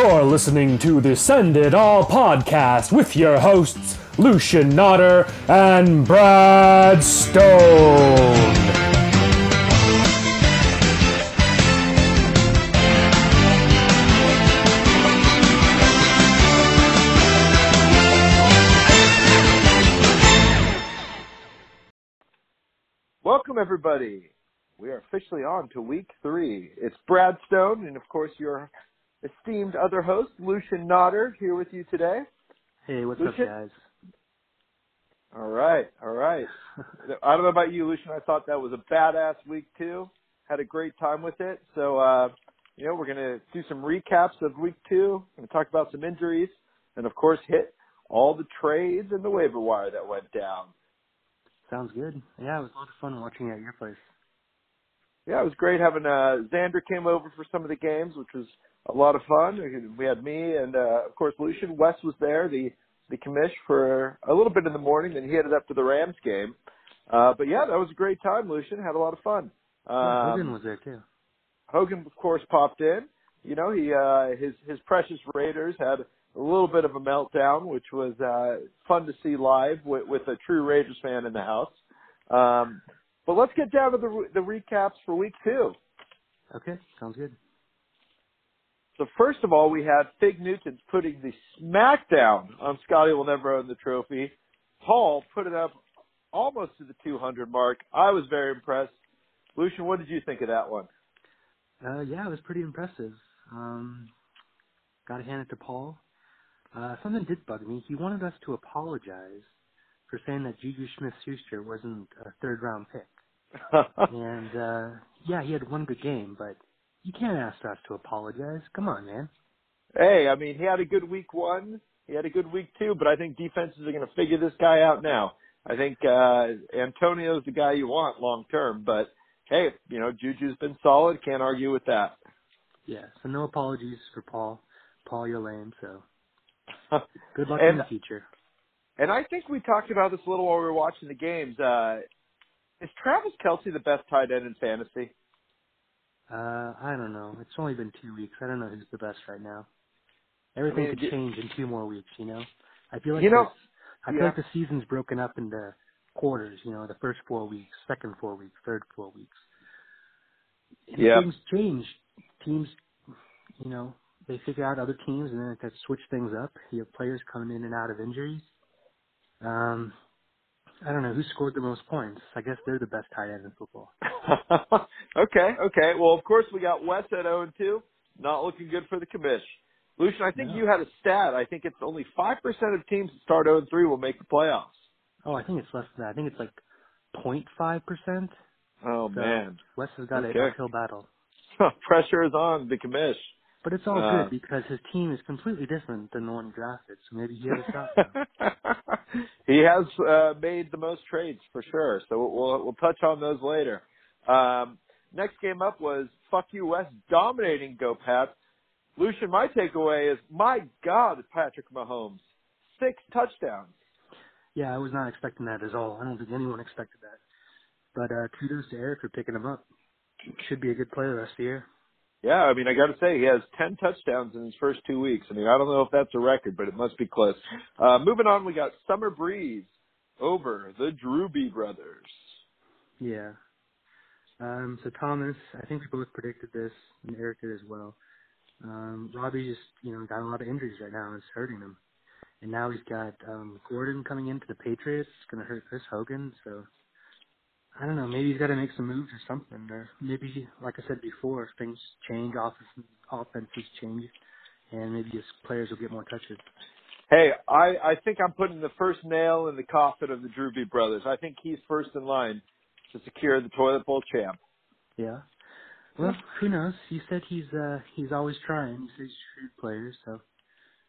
You're listening to the Send It All podcast with your hosts, Lucian Nodder and Brad Stone. Welcome, everybody. We are officially on to week three. It's Brad Stone, and of course, your esteemed other host, Lucian Nodder, here with you today. Hey, what's Lucian? up, guys? All right, all right. I don't know about you, Lucian. I thought that was a badass week two. Had a great time with it. So, uh, you know, we're going to do some recaps of week two. Going to talk about some injuries, and of course, hit all the trades and the waiver wire that went down. Sounds good. Yeah, it was a lot of fun watching at your place. Yeah, it was great having uh Xander came over for some of the games, which was a lot of fun. We had me and uh of course Lucian. Wes was there, the the commish for a little bit in the morning, then he headed up to the Rams game. Uh but yeah, that was a great time, Lucian. Had a lot of fun. Yeah, Um, Hogan was there too. Hogan of course popped in. You know, he uh his his precious Raiders had a little bit of a meltdown, which was uh fun to see live with, with a true Raiders fan in the house. Um but let's get down to the the recaps for week 2. Okay, sounds good. So first of all, we had Fig Newtons putting the smackdown on Scotty will never own the trophy. Paul put it up almost to the 200 mark. I was very impressed. Lucian, what did you think of that one? Uh, yeah, it was pretty impressive. Um, got to hand it to Paul. Uh, something did bug me. He wanted us to apologize for saying that Juju Smith-Schuster wasn't a third-round pick. And uh, yeah, he had one good game, but you can't ask us to apologize. Come on, man. hey, I mean, he had a good week one. He had a good week two, but I think defenses are going to figure this guy out now. I think uh Antonio's the guy you want long term, but hey, you know, Juju's been solid. Can't argue with that. Yeah, so no apologies for Paul. Paul, you're lame. So good luck And- in the future. And I think we talked about this a little while we were watching the games. Uh, is Travis Kelce the best tight end in fantasy? Uh, I don't know. It's only been two weeks. I don't know who's the best right now. Everything mean, could change in two more weeks. You know, I feel like You know, this- I feel yeah. like the season's broken up into quarters. You know, the first four weeks, second four weeks, third four weeks. And Yeah. Things change. Teams, you know, they figure out other teams, and then it switch things up. You have players coming in and out of injuries. Um, I don't know who scored the most points. I guess they're the best tight end in football. okay, okay. Well, of course we got Wes at 0 and 2. Not looking good for the commish. Lucian, I think No. you had a stat. I think it's only 5% of teams that start 0 and 3 will make the playoffs. Oh, I think it's less than that. I think it's like 0.5 percent. Oh, So man. Wes has got Okay. an uphill battle. Pressure is on the commish. But it's all Uh, good because his team is completely different than the one he drafted. So maybe he has a shot. he has uh, made the most trades for sure. So we'll we'll touch on those later. Um, next game up was fuck you West dominating Go Pats. Lucian, my takeaway is my God, Patrick Mahomes, six touchdowns. yeah, I was not expecting that at all. I don't think anyone expected that. But uh kudos to Eric for picking him up. Should be a good player the rest of the year. Yeah, I mean, I got to say, he has 10 touchdowns in his first two weeks. I mean, I don't know if that's a record, but it must be close. Uh, moving on, we got Summer Breeze over the Drewby brothers. Yeah. Um, so Thomas, I think we both predicted this, and Eric did as well. Um, Robbie just, you know, got a lot of injuries right now. And It's hurting him. And now he's got um, Gordon coming into the Patriots. It's going to hurt Chris Hogan. So I don't know. Maybe he's got to make some moves or something. Or maybe, like I said before, things change, offenses, offenses change, and maybe his players will get more touches. Hey, I, I think I'm putting the first nail in the coffin of the Drewby brothers. I think he's first in line to secure the toilet bowl champ. Yeah. Well, who knows? He said he's uh he's always trying. He says he's a shrewd player, so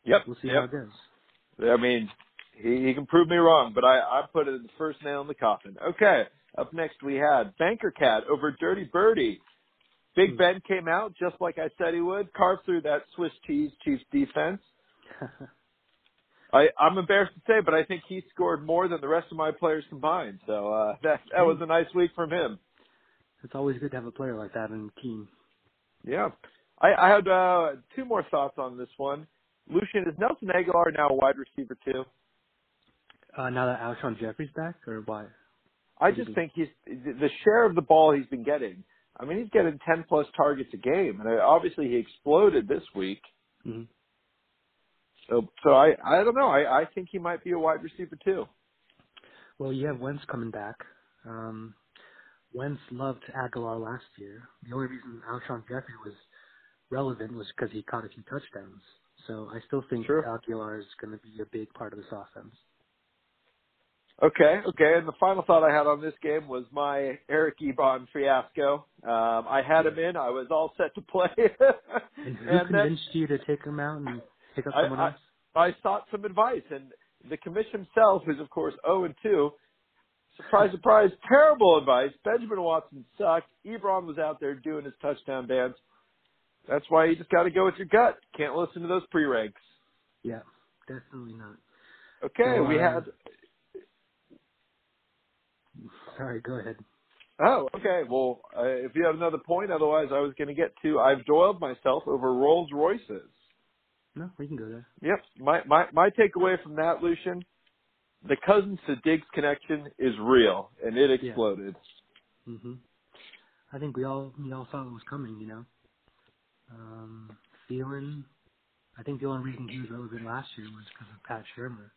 Yep. we'll see yep. how it goes. I mean, he, he can prove me wrong, but I, I put it the first nail in the coffin. Okay. Up next we had Banker Cat over Dirty Birdie. Big Hmm. Ben came out just like I said he would, carved through that Swiss cheese Chiefs defense. I, I'm embarrassed to say, but I think he scored more than the rest of my players combined. So uh, that that was a nice week from him. it's always good to have a player like that in the team. Yeah. I, I had uh, two more thoughts on this one. Lucian, is Nelson Agholor now a wide receiver too? Uh, now that Alshon Jeffery's back, or why? I just think he's the share of the ball he's been getting. I mean, he's getting ten plus targets a game, and uh, obviously he exploded this week. Mm-hmm. So, so I, I don't know. I, I think he might be a wide receiver too. Well, you have Wentz coming back. Um, Wentz loved Agholor last year. The only reason Alshon Jeffery was relevant was because he caught a few touchdowns. So I still think sure. Agholor is going to be a big part of this offense. Okay, okay. And the final thought I had on this game was my Eric Ebron fiasco. Um, I had him in. I was all set to play. and who and convinced then, you to take him out and pick up someone I, else? I, I sought some advice, and the commission himself, is, of course 0 and 2, surprise, surprise, terrible advice. Benjamin Watson sucked. Ebron was out there doing his touchdown dance. That's why you just got to go with your gut. Can't listen to those pre-ranks. Yeah, definitely not. Okay, so, we uh, had Sorry, go ahead. Oh, okay. Well, uh, if you have another point, otherwise I was going to get to I've doiled myself over Rolls Royces. No, we can go there. Yep. My my my takeaway from that, Lucian, the Cousins to Diggs connection is real, and it exploded. Yeah. Mhm. I think we all we all saw it was coming. You know. Um, Thielen, I think the only reason he was relevant last year was because of Pat Shurmur.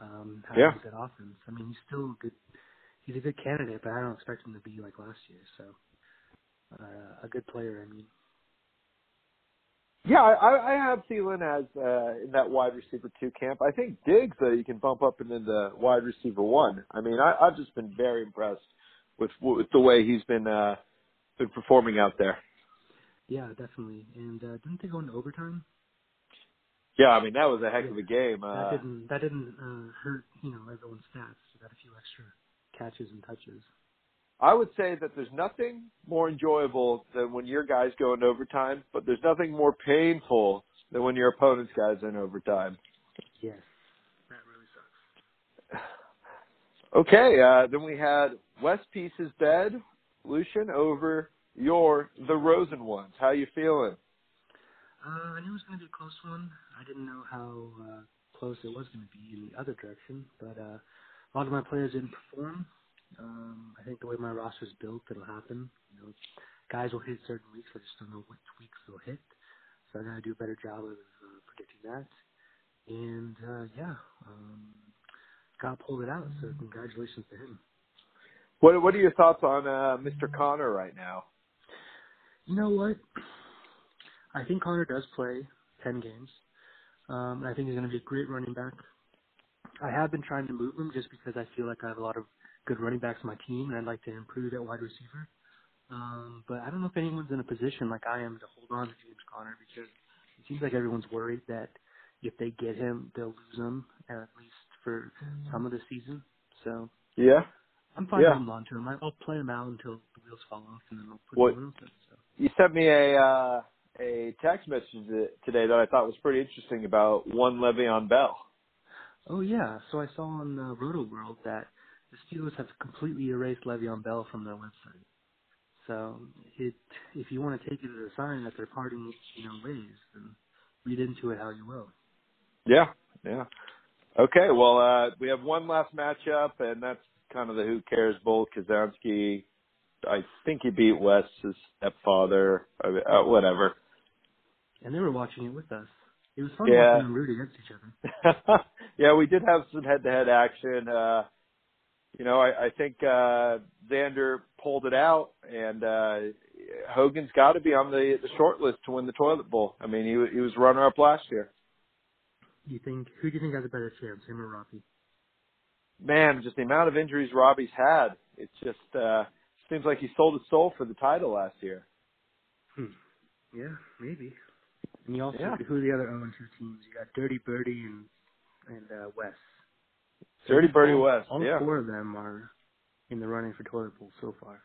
Um, having Yeah. a good offense. I mean, he's still a good he's a good candidate, but I don't expect him to be like last year. So uh, a good player. I mean. Yeah, I, I have Thielen as uh, in that wide receiver two camp. I think Diggs uh, you can bump up into the wide receiver one. I mean, I, I've just been very impressed with with the way he's been uh, been performing out there. Yeah, definitely. And uh, didn't they go into overtime? Yeah, I mean that was a heck Yeah. of a game. Uh, that didn't that didn't uh, hurt you know everyone's stats. You got a few extra catches and touches. I would say that there's nothing more enjoyable than when your guys go into overtime, but there's nothing more painful than when your opponent's guys in overtime. Yes, that really sucks. Okay, uh, then we had West Pieces bed, Lucian over your the Rosen ones. How you feeling? Uh, I knew it was going to be a close one. I didn't know how uh, close it was going to be in the other direction, but uh, a lot of my players didn't perform. Um, I think the way my roster's built, it'll happen. You know, guys will hit certain weeks. I just don't know which weeks they'll hit. So I got to do a better job of uh, predicting that. And uh, yeah, um, God pulled it out. So congratulations to him. What What are your thoughts on uh, Mr. Conner right now? You know what? I think Conner does play ten games. Um, I think he's going to be a great running back. I have been trying to move him just because I feel like I have a lot of good running backs on my team, and I'd like to improve at wide receiver. Um, but I don't know if anyone's in a position like I am to hold on to James Conner because it seems like everyone's worried that if they get him, they'll lose him at least for some of the season. So Yeah. I'm fine Yeah. holding on to him. I- I'll play him out until the wheels fall off, and then I'll put What- else in. So. You sent me a uh, a text message today that I thought was pretty interesting about one Le'Veon Bell. Oh yeah, so I saw on uh, Rotoworld that the Steelers have completely erased Le'Veon Bell from their website. So it, if you want to take it as a sign that they're parting, you know, ways, then read into it how you will. Yeah, yeah. Okay, well, uh, we have one last matchup, and that's kind of the who cares bowl. Kazansky, I think he beat West's stepfather, uh, whatever. And they were watching it with us. It was fun Yeah. watching them root against each other. yeah, we did have some head-to-head action. Uh, you know, I, I think uh, Xander pulled it out, and uh, Hogan's got to be on the the short list to win the toilet bowl. I mean, he he was runner-up last year. You think who do you think has a better chance, him or Robbie? Man, just the amount of injuries Robbie's had, it just uh, seems like he sold his soul for the title last year. Hmm. Yeah, maybe. And you also Yeah. who are the other 0 2 teams? You got Dirty Birdie and and uh, Wes. Dirty Birdie all, West, All yeah. four of them are in the running for toilet bowl so far.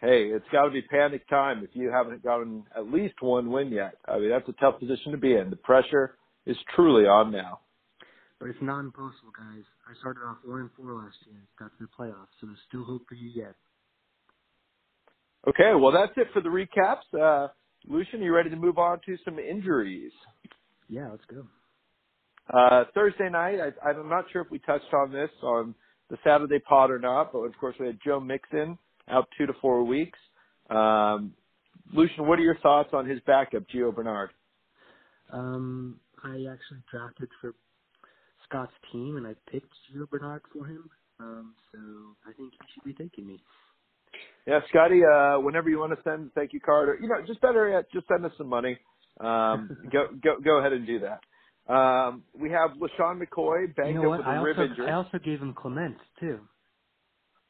Hey, it's got to be panic time if you haven't gotten at least one win yet. I mean, that's a tough position to be in. The pressure is truly on now. But it's not impossible, guys. I started off one and four last year. Got to the playoffs, so there's still hope for you yet. Okay, well that's it for the recaps. Uh, Lucian, you ready to move on to some injuries? Yeah, let's go. Uh, Thursday night, I, I'm not sure if we touched on this on the Saturday pod or not, but of course we had Joe Mixon out two to four weeks. Um, Lucian, what are your thoughts on his backup, Gio Bernard? Um, I actually drafted for Scott's team, and I picked Gio Bernard for him. Um, so I think he should be thanking me. Yeah, Scotty, uh, whenever you want to send a thank you card, or you know, just better yet, just send us some money. Um, go go go ahead and do that. Um, we have LeSean McCoy banged you know up with I a rib also injury. I also gave him Clement too.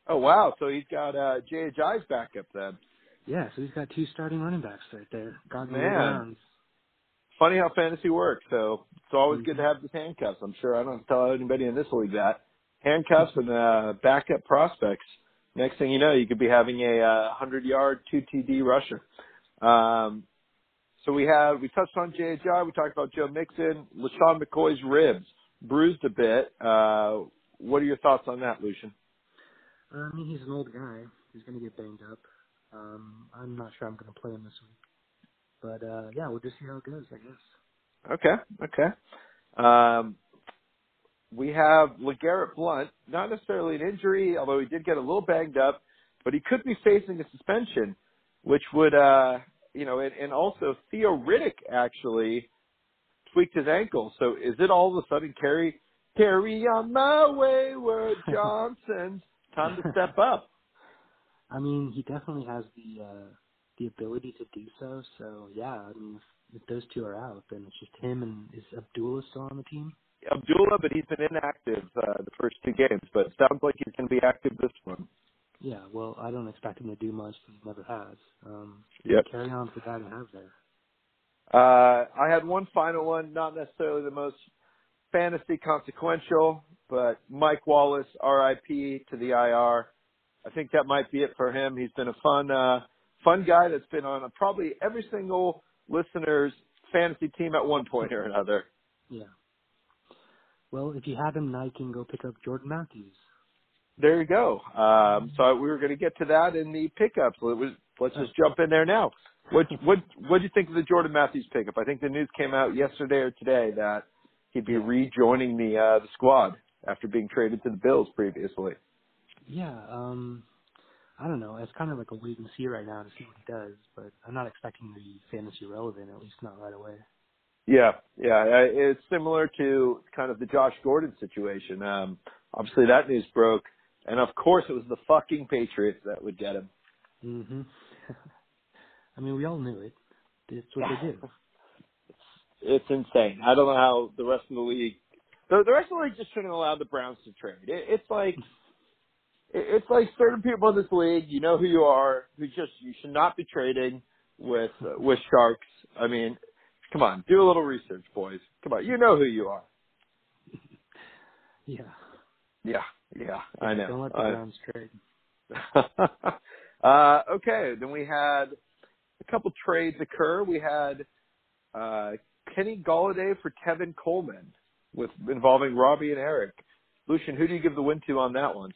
Oh wow, so he's got uh, Ajayi's backup then. Yeah, so he's got two starting running backs right there. Man. Funny how fantasy works. So it's always good to have the handcuffs. I'm sure I don't tell anybody in this league that handcuffs and uh, backup prospects. Next thing you know, you could be having a uh, 100 yard, two TD rusher. Um, so we have we touched on Ajayi. We talked about Joe Mixon, LeSean McCoy's ribs bruised a bit. Uh, what are your thoughts on that, Lucian? I mean, he's an old guy. He's gonna get banged up. Um, I'm not sure I'm gonna play him this week. But uh, yeah, we'll just see how it goes. I guess. Okay, okay. Um, we have LeGarrette Blunt, not necessarily an injury, although he did get a little banged up, but he could be facing a suspension, which would, uh, you know, and, and also Theo Riddick actually tweaked his ankle. So is it all of a sudden carry, carry on my wayward Johnsons? Time to step up. I mean, he definitely has the uh, the ability to do so. So yeah, I mean, if, if those two are out, then it's just him and is Abdullah still on the team? Abdullah, but he's been inactive uh, the first two games, but it sounds like he's going to be active this one. Yeah. Well, I don't expect him to do much. He never has. Um, Yep. carry on with the guy to have there. Uh, I had one final one, not necessarily the most fantasy consequential, but Mike Wallace, RIP to the IR. I think that might be it for him. He's been a fun, uh, fun guy that's been on probably every single listener's fantasy team at one point or another. Yeah. Well, if you have him, now you can go pick up Jordan Matthews. There you go. Um, so we were going to get to that in the pickups. Let- Let's just jump in there now. What what what do you think of the Jordan Matthews pickup? I think the news came out yesterday or today that he'd be rejoining the uh, the squad after being traded to the Bills previously. Yeah. Um, I don't know. It's kind of like a wait and see right now to see what he does, but I'm not expecting to be fantasy relevant, at least not right away. Yeah, yeah, it's similar to kind of the Josh Gordon situation. Um, obviously, that news broke, and of course, it was the fucking Patriots that would get him. hmm I mean, we all knew it. It's what they do. It's insane. I don't know how the rest of the league, the, the rest of the league just shouldn't allow the Browns to trade. It, it's like, it, it's like certain people in this league, you know who you are, who just you should not be trading with uh, with sharks. I mean, come on, do a little research, boys. Come on, you know who you are. Yeah. Yeah, yeah, I know. Don't let the Browns trade. uh, okay, then we had a couple trades occur. We had uh, Kenny Golladay for Tevin Coleman, with involving Robbie and Eric. Lucian, who do you give the win to on that one?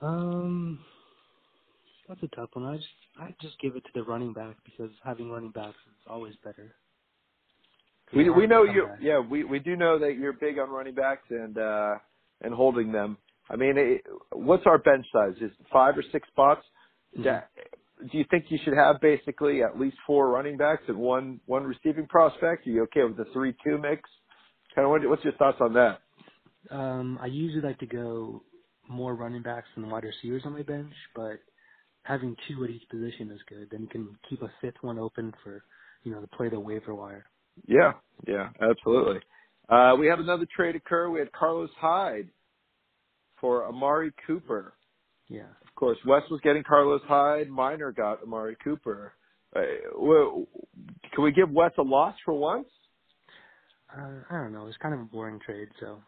Um, that's a tough one. I just I just give it to the running back because having running backs is always better. We we know you. Yeah, we we do know that you're big on running backs and uh and holding them. I mean, it, what's our bench size? Is it five or six spots? Mhm. Yeah. Do you think you should have basically at least four running backs and one one receiving prospect? Are you okay with the three two mix? Kind of what, what's your thoughts on that? Um, I usually like to go more running backs than wide receivers on my bench, but having two at each position is good. Then you can keep a fifth one open for you know to play the waiver wire. Yeah, yeah, absolutely. Uh, we had another trade occur. We had Carlos Hyde for Amari Cooper. Yeah. Of course, West was getting Carlos Hyde. Minor got Amari Cooper. Uh, well, can we give West a loss for once? Uh, I don't know. It's kind of a boring trade, so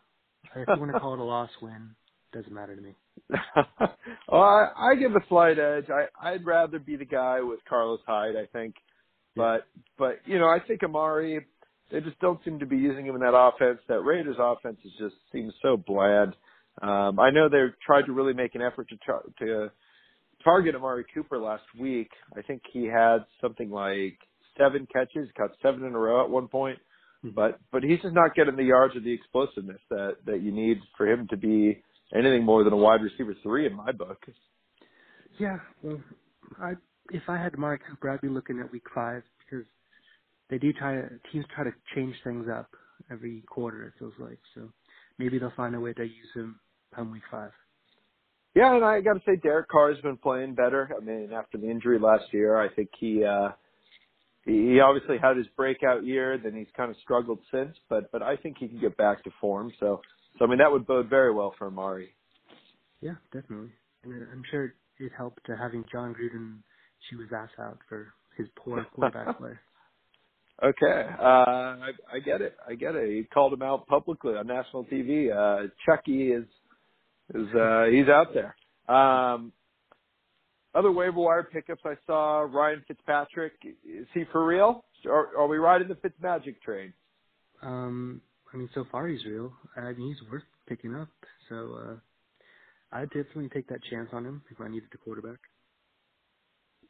if you want to call it a loss win, doesn't matter to me. well, I, I give a slight edge. I, I'd rather be the guy with Carlos Hyde. I think, but but you know, I think Amari. They just don't seem to be using him in that offense. That Raiders offense is just seems so bland. Um, I know they've tried to really make an effort to try, to target Amari Cooper last week. I think he had something like seven catches, caught seven in a row at one point. Mhm. But but he's just not getting the yards or the explosiveness that that you need for him to be anything more than a wide receiver three in my book. Yeah, well, I if I had Amari Cooper, I'd be looking at week five because they do try to teams try to change things up every quarter. It feels like so maybe they'll find a way to use him come week five. Yeah, and I got to say Derek Carr's been playing better. I mean, after the injury last year, I think he uh he he obviously had his breakout year, then he's kind of struggled since, but but I think he can get back to form. So so I mean that would bode very well for Amari. Yeah, definitely. And uh, I'm sure it helped to having Jon Gruden chew his ass out for his poor quarterback play. Okay, uh, I, I get it. I get it. He called him out publicly on national TV. Uh, Chucky is is uh, he's out there. Um, other waiver wire pickups I saw. Ryan Fitzpatrick. Is he for real? Are, are we riding the Fitzmagic train? Um, I mean, so far he's real. I mean, he's worth picking up. So uh, I'd definitely take that chance on him if I needed a quarterback.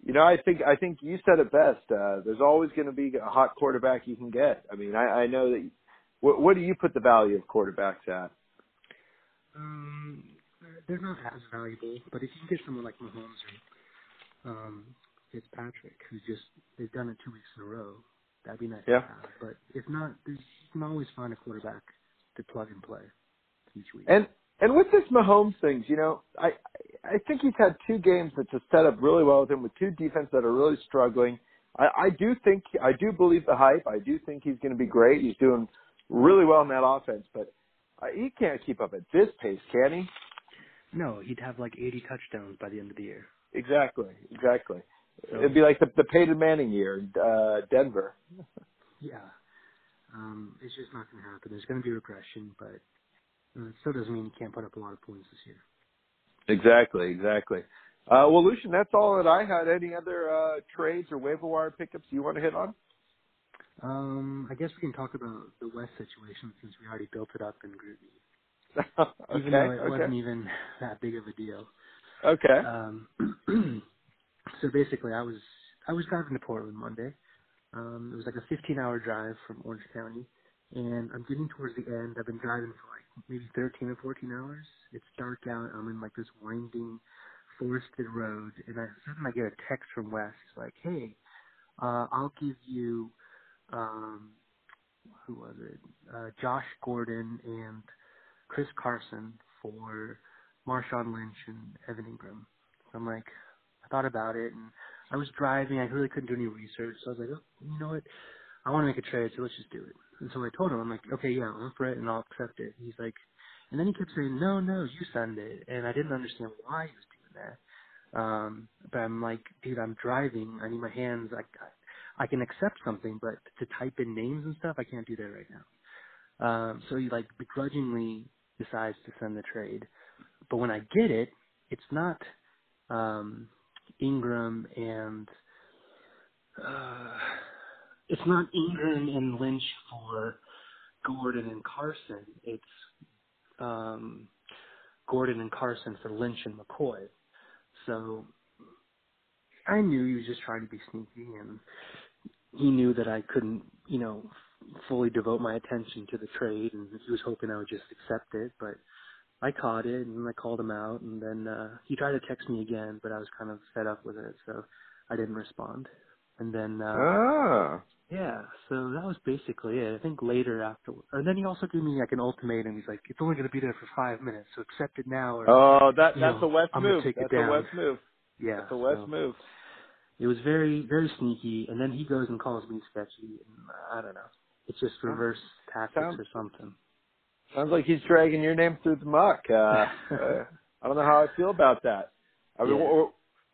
You know, I think I think you said it best. Uh, there's always going to be a hot quarterback you can get. I mean, I, I know that. What, what do you put the value of quarterbacks at? Um, they're not as valuable, but if you can get someone like Mahomes or um, Fitzpatrick, who's just they've done it two weeks in a row, that'd be nice Yeah. to have. But if not, you can always find a quarterback to plug and play each week. And and with this Mahomes things, you know, I I think he's had two games that just set up really well with him with two defense that are really struggling. I, I do think I do believe the hype. I do think he's going to be great. He's doing really well in that offense, but uh, he can't keep up at this pace, can he? no, he'd have like 80 touchdowns by the end of the year. Exactly, exactly. So- It'd be like the the Peyton Manning year, in uh, Denver. Yeah. Um, it's just not going to happen. There's going to be regression, but uh, it still doesn't mean you can't put up a lot of points this year. Exactly, exactly. Uh, well, Lucian, that's all that I had. Any other uh, trades or waiver wire pickups you want to hit on? Um, I guess we can talk about the West situation since we already built it up in Group okay, Even though it okay, wasn't even that big of a deal. okay. Um, so basically, I was I was driving to Portland Monday. Um, it was like a 15-hour drive from Orange County, and I'm getting towards the end. I've been driving for like maybe 13 or 14 hours. It's dark out. I'm in like this winding, forested road, and I suddenly I get a text from Wes. He's like, "Hey, uh, I'll give you, um, who was it? Uh, Josh Gordon and Chris Carson for Marshawn Lynch and Evan Ingram." So I'm like, I thought about it, and I was driving. I really couldn't do any research, so I was like, oh, you know what? I want to make a trade, so let's just do it. And so I told him, I'm like, okay, yeah, I'm for it, and I'll accept it. He's like, and then he kept saying, no, no, you send it, and I didn't understand why he was doing that. Um, but I'm like, dude, I'm driving. I need my hands. I, I can accept something, but to type in names and stuff, I can't do that right now. Um, so he like begrudgingly decides to send the trade, but when I get it, it's not um, Ingram and uh, it's not Ingram and Lynch for Gordon and Carson. It's um, Gordon and Carson for Lynch and McCoy. So I knew he was just trying to be sneaky, and he knew that I couldn't, you know, fully devote my attention to the trade, and he was hoping I would just accept it. But I caught it, and I called him out, and then uh, he tried to text me again, but I was kind of fed up with it, so I didn't respond. And then uh, Ah, yeah, so that was basically it. I think later after, and then he also gave me like an ultimatum. He's like, "It's only going to be there for five minutes, so accept it now." Or oh, that that's know, a West I'm move. take it That's a. West move. yeah, That's a West so move. it was very very sneaky. And then he goes and calls me sketchy, and I don't know. It's just reverse tactics or something. Sounds like he's dragging your name through the muck. Uh, uh, I don't know how I feel about that. I mean, Yeah.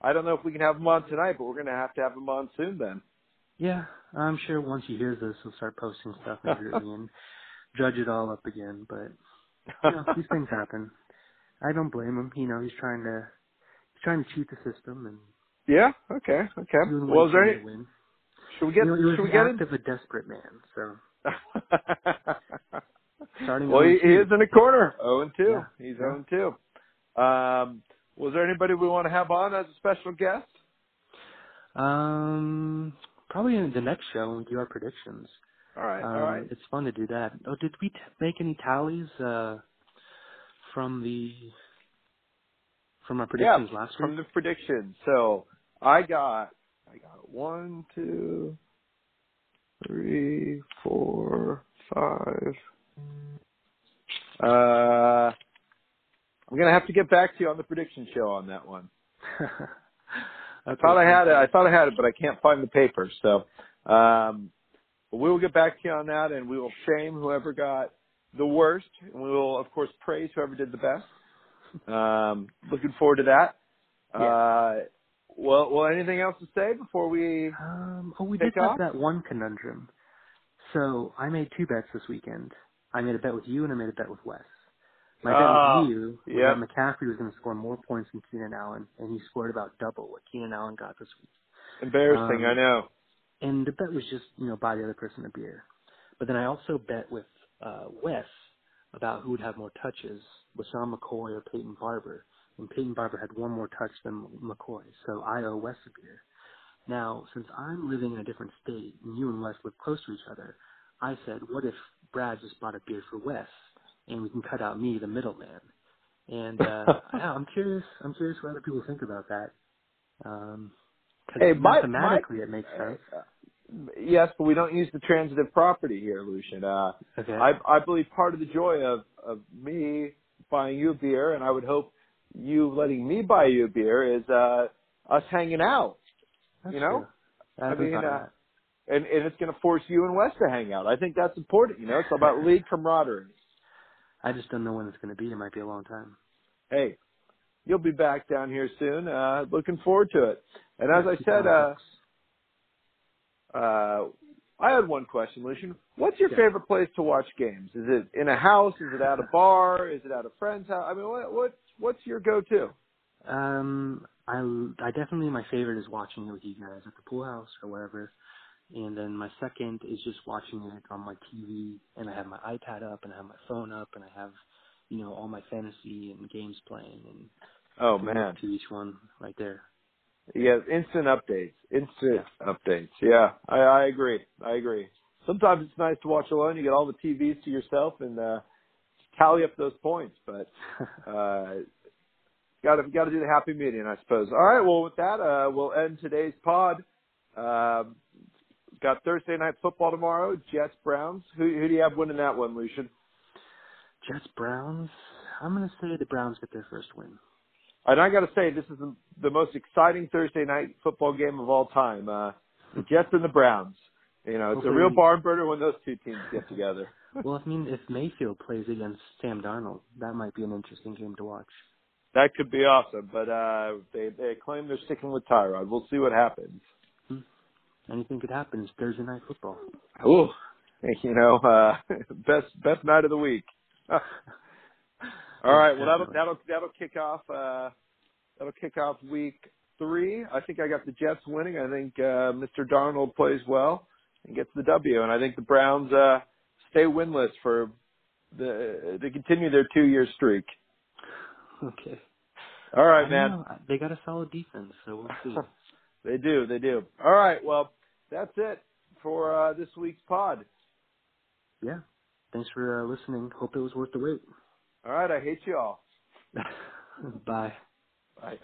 I don't know if we can have him on tonight, but we're going to have to have him on soon then. Yeah, I'm sure once he hears this, he'll start posting stuff and judge it all up again. But you know, these things happen. I don't blame him. You know, he's trying to he's trying to cheat the system and yeah. Okay. Okay. Well, is there any? Should we get? you know, should we get act in? of a desperate man. So starting. well, he, he is in a corner. Zero and two. Yeah. He's Yeah. zero and two. Um, Was there anybody we want to have on as a special guest? Um, probably in the next show we do our predictions. All right, Um, all right. It's fun to do that. Oh, did we t- make any tallies uh, from the from our predictions yeah, last week? from the predictions. So I got I got one, two, three, four, five. Uh, I'm gonna have to get back to you on the prediction show on that one. I thought I had it. I thought I had it, but I can't find the paper. So um, we will get back to you on that, and we will shame whoever got the worst, and we will, of course, praise whoever did the best. Um, looking forward to that. Yeah. Uh, well, well, anything else to say before we? Um, oh, we did off? have that one conundrum. So I made two bets this weekend. I made a bet with you and I made a bet with Wes. My bet Oh, with you was yep. that McCaffrey was going to score more points than Keenan Allen, and he scored about double what Keenan Allen got this week. Embarrassing, Um, I know. And the bet was just, you know, buy the other person a beer. But then I also bet with uh, Wes about who would have more touches, LeSean McCoy or Peyton Barber. And Peyton Barber had one more touch than McCoy, so I owe Wes a beer. Now, since I'm living in a different state and you and Wes live close to each other, I said, what if Brad just bought a beer for Wes and we can cut out me, the middleman? And uh, yeah, I'm curious. I'm curious what other people think about that. Um, Hey, my- mathematically, my- it makes sense. Yes, but we don't use the transitive property here, Lucian. Uh, Okay. I, I believe part of the joy of, of me buying you a beer, and I would hope you letting me buy you a beer, is uh, us hanging out. That's you know? true. I, I mean, uh, and, and it's going to force you and Wes to hang out. I think that's important. You know, it's about league camaraderie. I just don't know when it's going to be. It might be a long time. Hey, you'll be back down here soon. Uh, looking forward to it. And as I said, uh, uh, I had one question, Lucian. What's your Yeah. favorite place to watch games? Is it in a house? Is it at a bar? Is it at a friend's house? I mean, what, what what's your go-to? Um, I I definitely my favorite is watching it with you guys at the pool house or wherever, and then my second is just watching it on my TV, and I have my iPad up, and I have my phone up, and I have, you know, all my fantasy and games playing, and Oh man, to each one right there. yeah, instant updates, instant updates. Yeah, I, I agree. I agree. Sometimes it's nice to watch alone. You get all the TVs to yourself and uh, tally up those points. But uh, got to got to do the happy medium, I suppose. All right. Well, with that, uh, we'll end today's pod. Um, got Thursday night football tomorrow. Jets Browns. Who who do you have winning that one, Lucian? Jets Browns. I'm gonna say the Browns get their first win. And I got to say, this is the, the most exciting Thursday night football game of all time. Uh, the Jets and the Browns. You know, it's a real barn burner when those two teams get together. well, I mean, if Mayfield plays against Sam Darnold, that might be an interesting game to watch. That could be awesome, but uh, they they claim they're sticking with Tyrod. We'll see what happens. Anything could happen. It's Thursday night football. Ooh, you know, uh, best best night of the week. All right, well that'll that'll that'll kick off uh, that'll kick off week three. I think I got the Jets winning. I think uh, Mr. Darnold plays well and gets the W, and I think the Browns uh, stay winless for the to continue their two year streak. Okay. All right, man. know. They got a solid defense, so we'll see. They do, they do. All right, well, that's it for uh, this week's pod. yeah. Thanks for uh, listening. Hope it was worth the wait. All right, I hate you all. Bye. Bye.